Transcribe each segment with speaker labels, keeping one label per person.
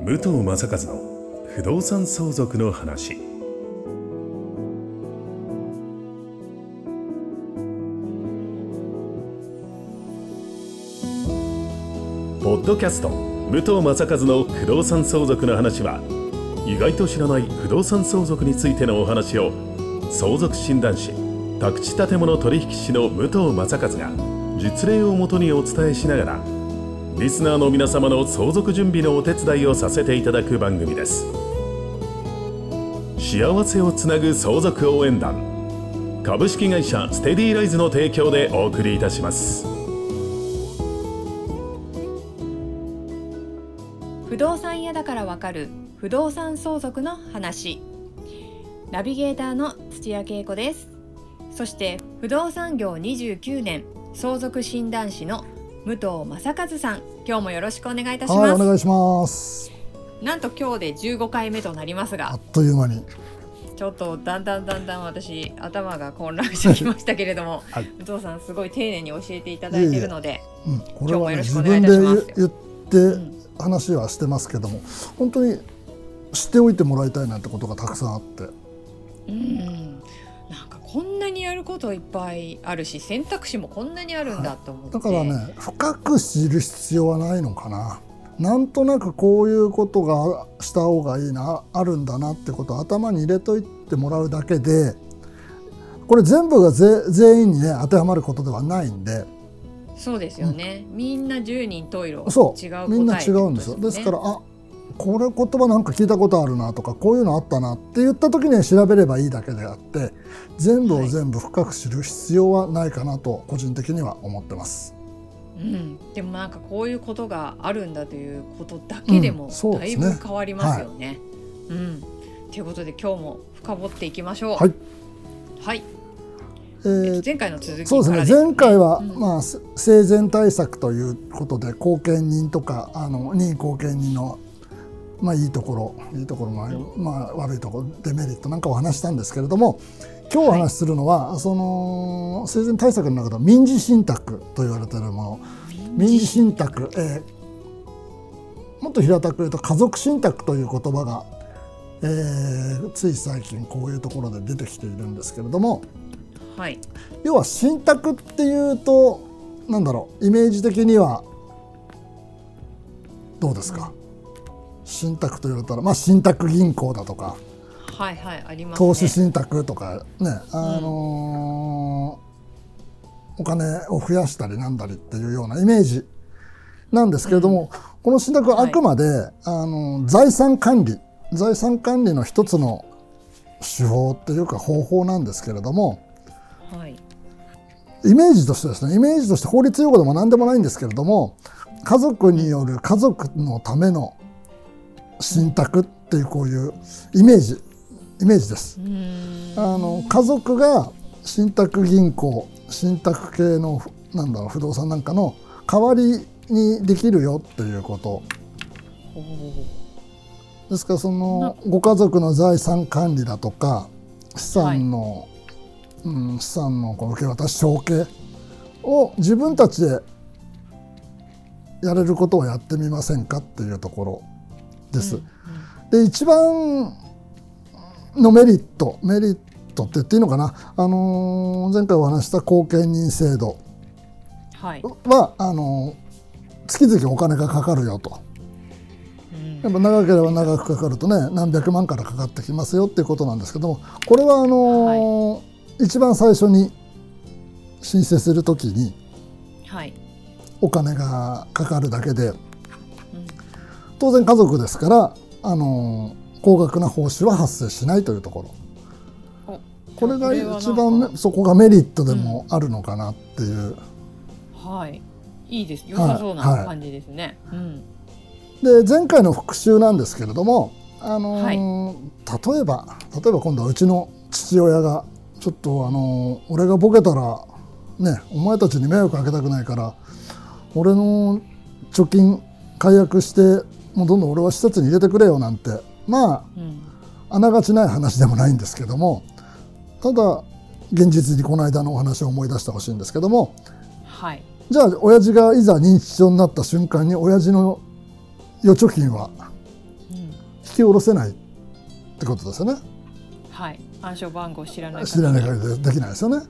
Speaker 1: 武藤正和の不動産相続の話。ポッドキャスト武藤正和の不動産相続の話は意外と知らない不動産相続についてのお話を相続診断士宅地建物取引士の武藤正和が実例をもとにお伝えしながらリスナーの皆様の相続準備のお手伝いをさせていただく番組です。幸せをつなぐ相続応援団。株式会社ステディライズの提供でお送りいたします。
Speaker 2: 不動産屋だからわかる不動産相続の話。ナビゲーターの土屋恵子です。そして不動産業29年相続診断士の武藤正和さん。今日もよろしくお願いいたします、
Speaker 3: はい、お願いします。
Speaker 2: なんと今日で15回目となりますが。
Speaker 3: あっという間に。
Speaker 2: ちょっとだんだんだんだん私頭が混乱してきましたけれども、はい、武藤さんすごい丁寧に教えていただいているので、
Speaker 3: うん、これは、ね、自分で言って話はしてますけども、うん、本当に知っておいてもらいたいなってことがたくさんあって。
Speaker 2: うんにやることいっぱいあるし選択肢もこんなにあるんだと思って、
Speaker 3: はい、だからね深く知る必要はないのかな。なんとなくこういうことがした方がいいなあるんだなってことを頭に入れといてもらうだけでこれ全部が全員にね当てはまることではないんで。
Speaker 2: そうですよね、うん、みんな10人十色。
Speaker 3: そう。違うみんな違うんですよ。ですからあこれ言葉なんか聞いたことあるなとかこういうのあったなって言った時には調べればいいだけであって全部を全部深く知る必要はないかなと個人的には思ってます。
Speaker 2: うん、でもなんかこういうことがあるんだということだけでもだいぶ変わりますよね。うん、ねはい、うん、ということで今日も深掘っていきましょう。はい、はい。えー、前回の続き、ね、
Speaker 3: そうですね。前回は、うん、まあ、生前対策ということで後見人とかあの任意後見人のまあ、いいところいいところもある、まあ、悪いところデメリットなんかを話したんですけれども今日お話しするのは、はい、その生前対策の中で民事信託と言われているもの。民事信託、えー、もっと平たく言うと家族信託という言葉が、えー、つい最近こういうところで出てきているんですけれども、
Speaker 2: はい、
Speaker 3: 要は信託っていうとなんだろうイメージ的にはどうですか、信託と言われたら、まあ、信託銀行だとか、
Speaker 2: はいはいあります、
Speaker 3: ね、投資信託とかね、あのー、お金を増やしたりなんだりっていうようなイメージなんですけれども、うん、この信託はあくまで、はい、あの財産管理財産管理の一つの手法っていうか方法なんですけれども、
Speaker 2: はい、
Speaker 3: イメージとしてですねイメージとして法律用語でも何でもないんですけれども家族による家族のための信託っていうこういうイメージイメージです。あの家族が信託銀行信託系のなんだろう不動産なんかの代わりにできるよっていうこと。ですからそのご家族の財産管理だとか資産の、はい、うん、資産のこう受け渡し承継を自分たちでやれることをやってみませんかっていうところです。で一番のメリットメリットって言っていいのかな、あのー、前回お話した後見人制度。は、はい、あのー、月々お金がかかるよと。やっぱ長ければ長くかかるとね何百万からかかってきますよっていうことなんですけどもこれはあのーはい、一番最初に申請するときにお金がかかるだけで、当然家族ですからあの高額な報酬は発生しないというところ。これが一番そこがメリットでもあるのかなっていう、うん、
Speaker 2: はい。いいです。良さそうな感じですね、はい。はい
Speaker 3: うん、で前回の復習なんですけれどもあのーはい、例えば例えば今度はうちの父親がちょっとあのー、俺がボケたらねお前たちに迷惑かけたくないから俺の貯金解約してもうどんどん俺は施設に入れてくれよなんて。まあ、うん、あながちない話でもないんですけどもただ現実にこの間のお話を思い出してほしいんですけども、
Speaker 2: はい、
Speaker 3: じゃあ親父がいざ認知症になった瞬間に親父の預貯金はき下ろせないってことですよね。
Speaker 2: はい。暗証番号知らない
Speaker 3: 知らない限りでできないですよね、
Speaker 2: うん。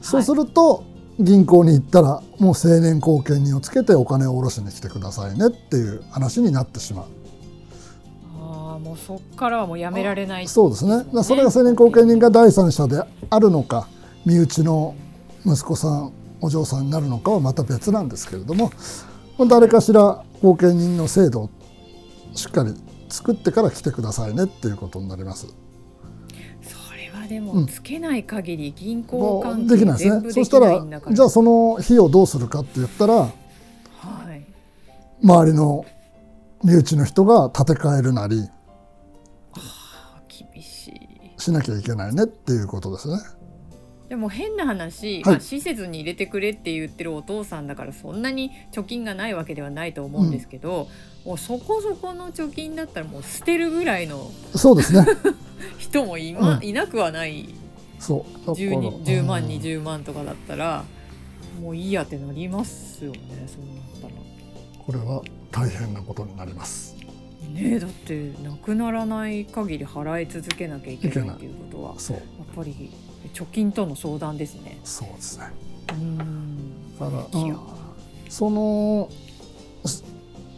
Speaker 3: そうすると銀行に行ったらもう成年後見人をつけてお金を下ろしに来てくださいねっていう話になってしまう
Speaker 2: ああもうそっからはもうやめられない
Speaker 3: そうですねそれが成年後見人が第三者であるのか身内の息子さんお嬢さんになるのかはまた別なんですけれども誰かしら後見人の制度をしっかり作ってから来てくださいねっていうことになります。
Speaker 2: はで
Speaker 3: うん
Speaker 2: もつけない限り銀行
Speaker 3: も
Speaker 2: 関係
Speaker 3: うできないですねそしたらじゃあその費用どうするかって言ったら
Speaker 2: はい。
Speaker 3: 周りの身内の人が建て替えるなり
Speaker 2: あ厳しい。
Speaker 3: しなきゃいけないねっていうことですね。
Speaker 2: でも変な話、
Speaker 3: はい
Speaker 2: まあ、施設に入れてくれって言ってるお父さんだからそんなに貯金がないわけではないと思うんですけど、もうそこそこの貯金だったらもう捨てるぐらいの
Speaker 3: そうですね。
Speaker 2: 人もい,、ま
Speaker 3: うん
Speaker 2: いなくはない
Speaker 3: そう。だから
Speaker 2: 10, 10万
Speaker 3: うん
Speaker 2: 20万とかだったらもういいやってなりますよねそうなったら。
Speaker 3: これは大変なことになります。
Speaker 2: ねえだってなくならない限り払い続けなきゃいけないっていうことはや。っぱり貯金との相談ですね。
Speaker 3: そうですね。
Speaker 2: うん
Speaker 3: だうんそのす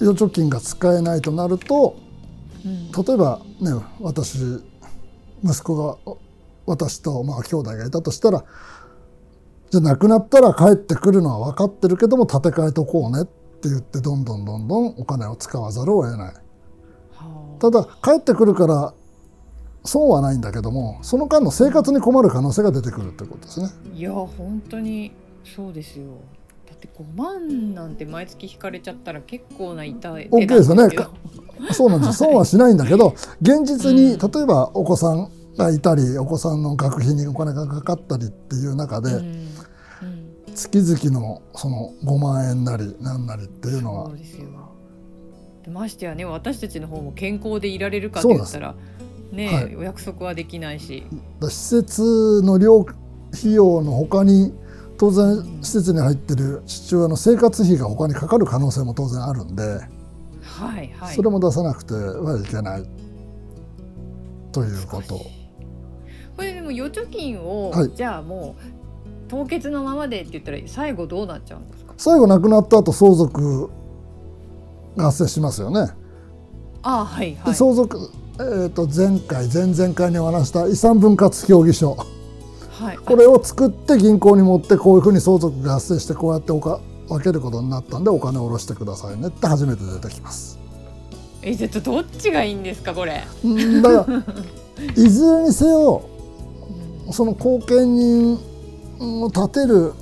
Speaker 3: 預貯金が使えないとなると
Speaker 2: うん
Speaker 3: 例えばね私息子がお私とまあ兄弟がいたとしたらじゃあ亡くなったら帰ってくるのは分かってるけども建て替えとこうねって言ってどんどんどんどんお金を使わざるを得ない。
Speaker 2: はあ
Speaker 3: ただ帰ってくるから損はないんだけどもその間の生活に困る可能性が出てくるってことですね。
Speaker 2: いや本当にそうですよ。だって5万なんて毎月引かれちゃったら結構な痛い。
Speaker 3: 大きいですよねそうなんです損はしないんだけど現実に
Speaker 2: うん
Speaker 3: 例えばお子さんがいたりお子さんの学費にお金がかかったりっていう中で、
Speaker 2: うんうん
Speaker 3: 月々のその5万円なり何なりっていうのは
Speaker 2: そうですよ。でましてやね私たちの方も健康でいられるかって言ったらね、
Speaker 3: はい
Speaker 2: お約束はできないし。
Speaker 3: だ施設の料費用の他に当然施設に入ってる父親の生活費が他にかかる可能性も当然あるんで、
Speaker 2: はいはい。
Speaker 3: それも出さなくてはいけないということ。
Speaker 2: これでも預貯金を、
Speaker 3: はい
Speaker 2: じゃあもう凍結のままでって言ったら最後どうなっちゃうんですか？
Speaker 3: 最後亡くなった後相続が発生しますよね。
Speaker 2: ああはいは
Speaker 3: で
Speaker 2: い。
Speaker 3: 相続、えー、と前回前々回にお話した遺産分割協議書
Speaker 2: はい。
Speaker 3: これを作って銀行に持ってこういうふうに相続が発生してこうやっておか分けることになったんでお金を下ろしてくださいねって初めて出てきます。
Speaker 2: えじゃあどっちがいいんですかこれ？
Speaker 3: うんだからいずれにせよその後見人を立てる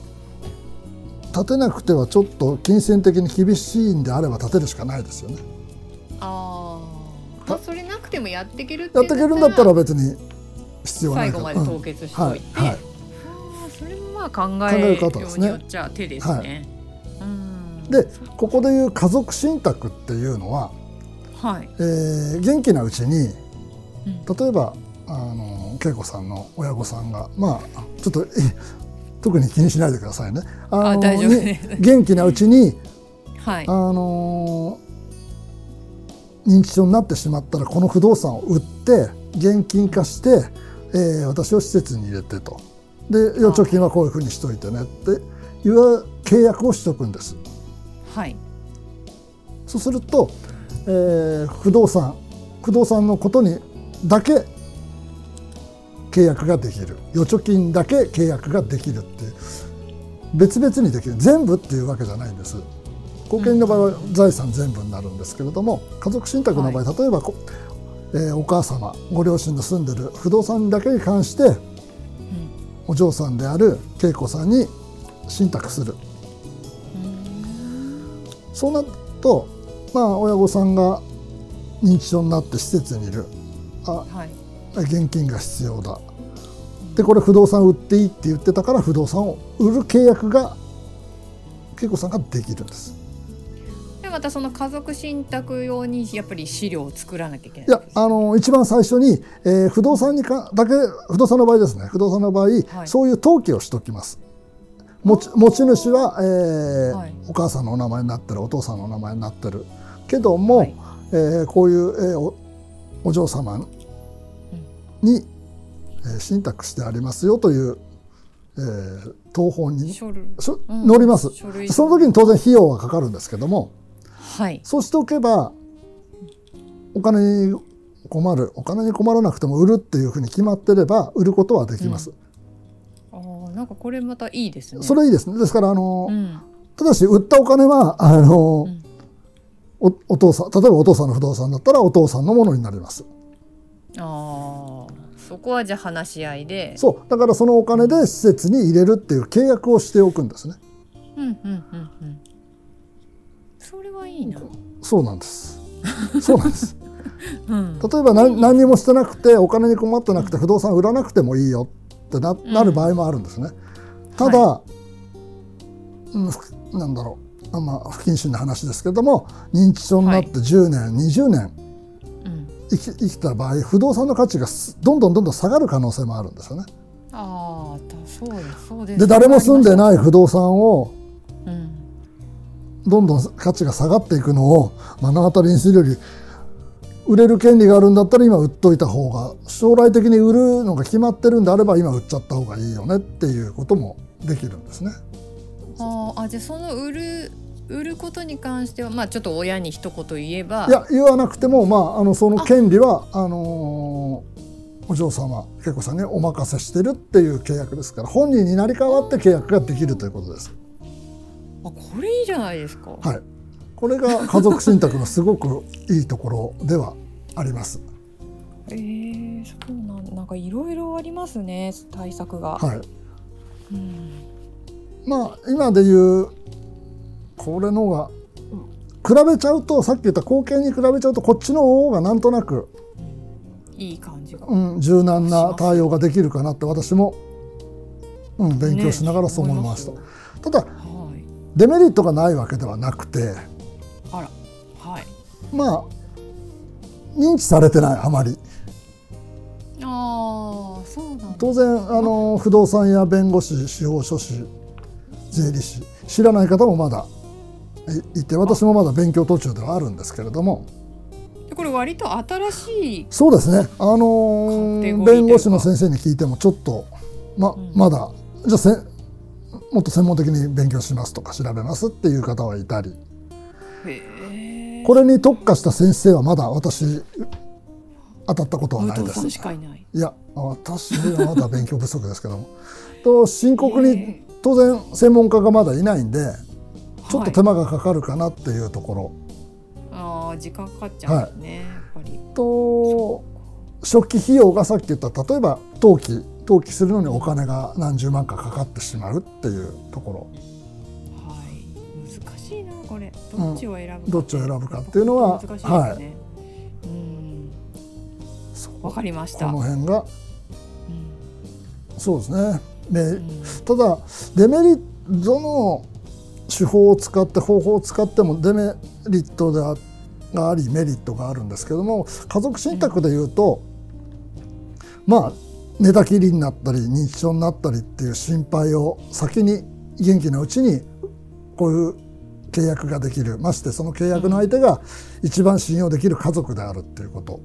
Speaker 3: 立てなくてはちょっと金銭的に厳しいんであれば立てるしかないですよね。
Speaker 2: ああ。
Speaker 3: た
Speaker 2: それなくてもやっていけるって
Speaker 3: やっていけるんだったら別に必要ない
Speaker 2: 最後まで凍結しといて。
Speaker 3: はいはい
Speaker 2: ああそれもまあ考
Speaker 3: 考え
Speaker 2: えよう
Speaker 3: 方ですね
Speaker 2: によっちゃ手ですね。うん。
Speaker 3: でここでいう家族信託っていうのは、
Speaker 2: はい。
Speaker 3: えー元気なうちに
Speaker 2: うん
Speaker 3: 例えばあの恵子さんの親御さんがまあちょっとえ特に気にしないでくださいね。あの
Speaker 2: あ大丈夫
Speaker 3: に
Speaker 2: です
Speaker 3: 元気なうちに
Speaker 2: はい
Speaker 3: あ。の認知症になってしまったらこの不動産を売って現金化して、えー私を施設に入れてとで預貯金はこういうふうにしといてねっていう契約をしとくんです。
Speaker 2: はい。
Speaker 3: そうすると、えー不動産不動産のことにだけ契約ができる預貯金だけ契約ができるっていう別々にできる全部っていうわけじゃないんです。後見人の場合は財産全部になるんですけれども家族信託の場合、例えばこ、えーお母様ご両親の住んでる不動産だけに関して
Speaker 2: うん。
Speaker 3: お嬢さんである恵子さんに信託する。そうなるとまあ親御さんが認知症になって施設にいる。あ
Speaker 2: はい。
Speaker 3: 現金が必要だ。でこれ不動産売っていいって言ってたから不動産を売る契約が恵子さんができるんです
Speaker 2: でまたその家族信託用にやっぱり資料を作らなきゃいけない
Speaker 3: いやあの一番最初に、えー不動産にかだけ不動産の場合ですね。不動産の場合、
Speaker 2: はい。
Speaker 3: そういう登記をしておきます。持ち持ち主は、えー
Speaker 2: はい。
Speaker 3: お母さんのお名前になってるお父さんのお名前になってる。けども、
Speaker 2: はい。
Speaker 3: えーこういう、えーおお嬢様に、えー信託してありますよという、えー東本に載ります、
Speaker 2: 書類。
Speaker 3: その時に当然費用はかかるんですけども
Speaker 2: はい。
Speaker 3: そうしておけばお金に困るお金に困らなくても売るっていうふうに決まってれば売ることはできます、
Speaker 2: あーなんかこれまたいいですね。
Speaker 3: それいいですね。ですからあの、
Speaker 2: うん。
Speaker 3: ただし売ったお金はあの、
Speaker 2: うん。
Speaker 3: おお父さん例えばお父さんの不動産だったらお父さんのものになります。
Speaker 2: ああそこはじゃあ話し合いで。
Speaker 3: そう。だからそのお金で施設に入れるっていう契約をしておくんですね。
Speaker 2: うんうんうんうんそれはいいな。
Speaker 3: そうなんです。そうなんです。
Speaker 2: うん。
Speaker 3: 例えば何何にもしてなくてお金に困ってなくて不動産売らなくてもいいよってななる場合もあるんですね。ただ、うんふなんだろう。あまあ不謹慎な話ですけども認知症になって10年、20年
Speaker 2: うん
Speaker 3: 生き生きた場合不動産の価値がすどんどんどんどん下がる可能性もあるんですよね。
Speaker 2: ああそうです。そうです。
Speaker 3: で誰も住んで
Speaker 2: い、
Speaker 3: ない不動産を
Speaker 2: うん、
Speaker 3: どんどん価値が下がっていくのを目の当たりにするより売れる権利があるんだったら今売っといた方が将来的に売るのが決まってるんであれば今売っちゃった方がいいよねっていうこともできるんですね。
Speaker 2: あーあじゃあその売る売ることに関してはまあちょっと親に一言言えば
Speaker 3: いや言わなくても、まあ、あのその権利はあのーお嬢様恵子さんにお任せしてるっていう契約ですから本人になり代わって契約ができるということです。
Speaker 2: あこれいいじゃないですか、
Speaker 3: はい、これが家族信託のすごくいいところではあります。
Speaker 2: えー、そうなんなんかいろいろありますね対策が、
Speaker 3: はい。
Speaker 2: うん。
Speaker 3: まあ今で言うこれのが比べちゃうとさっき言った後継に比べちゃうとこっちの方がなんとなく、
Speaker 2: いい感じが、
Speaker 3: うん、柔軟な対応ができるかなって私も、うん、勉強しながらそう思いました。
Speaker 2: ね
Speaker 3: ただ
Speaker 2: はい
Speaker 3: デメリットがないわけではなくて
Speaker 2: あらはい。
Speaker 3: まあ認知されてないあまり。
Speaker 2: ああそうなんだ。
Speaker 3: 当然あの不動産や弁護士司法書士税理士知らない方もまだいいて私もまだ勉強途中ではあるんですけれども。
Speaker 2: でこれ割と新しい
Speaker 3: そうですね。あの弁護士の先生に聞いてもちょっとま
Speaker 2: ん。
Speaker 3: まだじゃあせもっと専門的に勉強しますとか調べますっていう方はいたり。これに特化した先生はまだ私当たったことはないです。
Speaker 2: いない。
Speaker 3: いや私はまだ勉強不足ですけども。と深刻に
Speaker 2: へ
Speaker 3: 当然専門家がまだいないんでちょっと手
Speaker 2: はい
Speaker 3: 間がかかるかなっていうところ、
Speaker 2: ああ時間かかっちゃうんですね、やっぱり。
Speaker 3: と初期費用がさっき言った例えば登記登記するのにお金が何十万かかかってしまうっていうところ。
Speaker 2: はい。難しいなこれ。どっちを選ぶか、
Speaker 3: どっちを選ぶかっていうのは
Speaker 2: 難しいうん。
Speaker 3: そう。
Speaker 2: わかりまし
Speaker 3: こ
Speaker 2: た、
Speaker 3: の辺が。
Speaker 2: うん。
Speaker 3: そうですね。で
Speaker 2: うん。
Speaker 3: ただデメリットの手法を使って方法を使ってもデメリットであがありメリットがあるんですけども家族信託でいうと、まあ寝たきりになったり認知症になったりっていう心配を先に元気なうちにこういう契約ができる。ましてその契約の相手が一番信用できる家族であるっていうこと。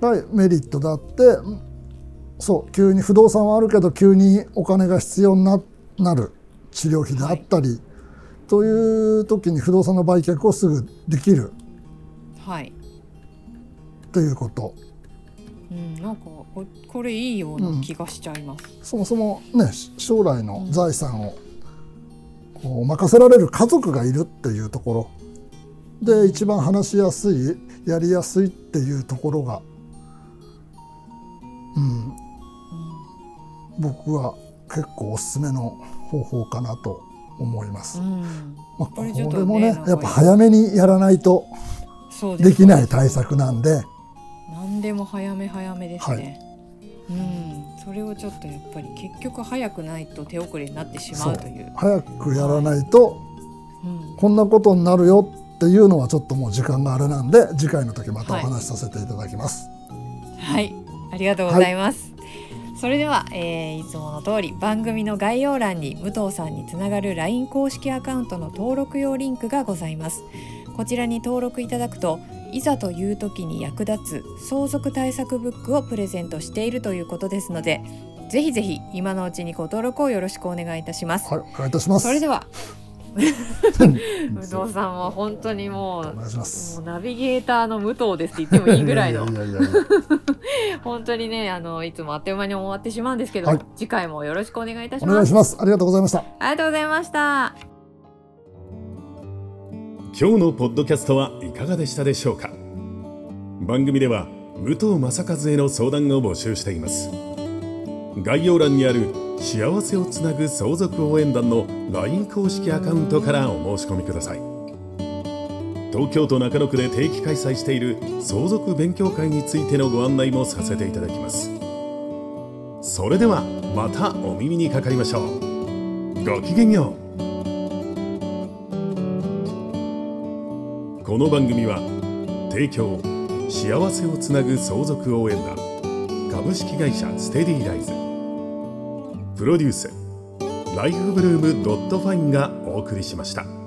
Speaker 3: がメリットであってそう急に不動産はあるけど急にお金が必要にななる治療費であったり、という時に不動産の売却をすぐできる。
Speaker 2: うんはい、
Speaker 3: ということ
Speaker 2: うん、なんかここれいいような気がしちゃいます、
Speaker 3: そもそもね将来の財産をこう任せられる家族がいるっていうところ。で一番話しやすいやりやすいっていうところが、うん、僕は結構おすすめの方法かなと思います。
Speaker 2: うん。
Speaker 3: まあ、こ
Speaker 2: これ
Speaker 3: もね
Speaker 2: ね
Speaker 3: やっぱ早めにやらないと
Speaker 2: で
Speaker 3: きない対策なんで、
Speaker 2: 何でも早め早めですね、うん。それをちょっとやっぱり結局早くないと手遅れになってしまうという。
Speaker 3: 早くやらないと
Speaker 2: うん。
Speaker 3: こんなことになるよっていうのはちょっともう時間があれなんで次回の時またお話しさせていただきます。
Speaker 2: はい、ありがとうございます。それでは、えーいつもの通り番組の概要欄に武藤さんにつながる LINE 公式アカウントの登録用リンクがございます。こちらに登録いただくといざという時に役立つ相続対策ブックをプレゼントしているということですのでぜひぜひ今のうちにご登録をよろしくお願いいたします。
Speaker 3: はい、お願いいたします。
Speaker 2: それでは武藤さんは本当にもう。もうナビゲーターの武藤ですって言ってもいいぐらいの本当にねあのいつもあっという間に終わってしまうんですけども、
Speaker 3: はい
Speaker 2: 次回もよろしくお願いいたし
Speaker 3: お
Speaker 2: ます
Speaker 3: 願いします。ありがとうございました。
Speaker 2: ありがとうございました
Speaker 1: 今日のポッドキャストはいかがでしたでしょうか？番組では武藤正和への相談を募集しています。概要欄にある幸せをつなぐ相続応援団の LINE 公式アカウントからお申し込みください。東京都中野区で定期開催している相続勉強会についてのご案内もさせていただきます。それではまたお耳にかかりましょう。ごきげんよう。この番組は提供幸せをつなぐ相続応援団株式会社ステディライズプロデュース Life Bloom.Fun がお送りしました。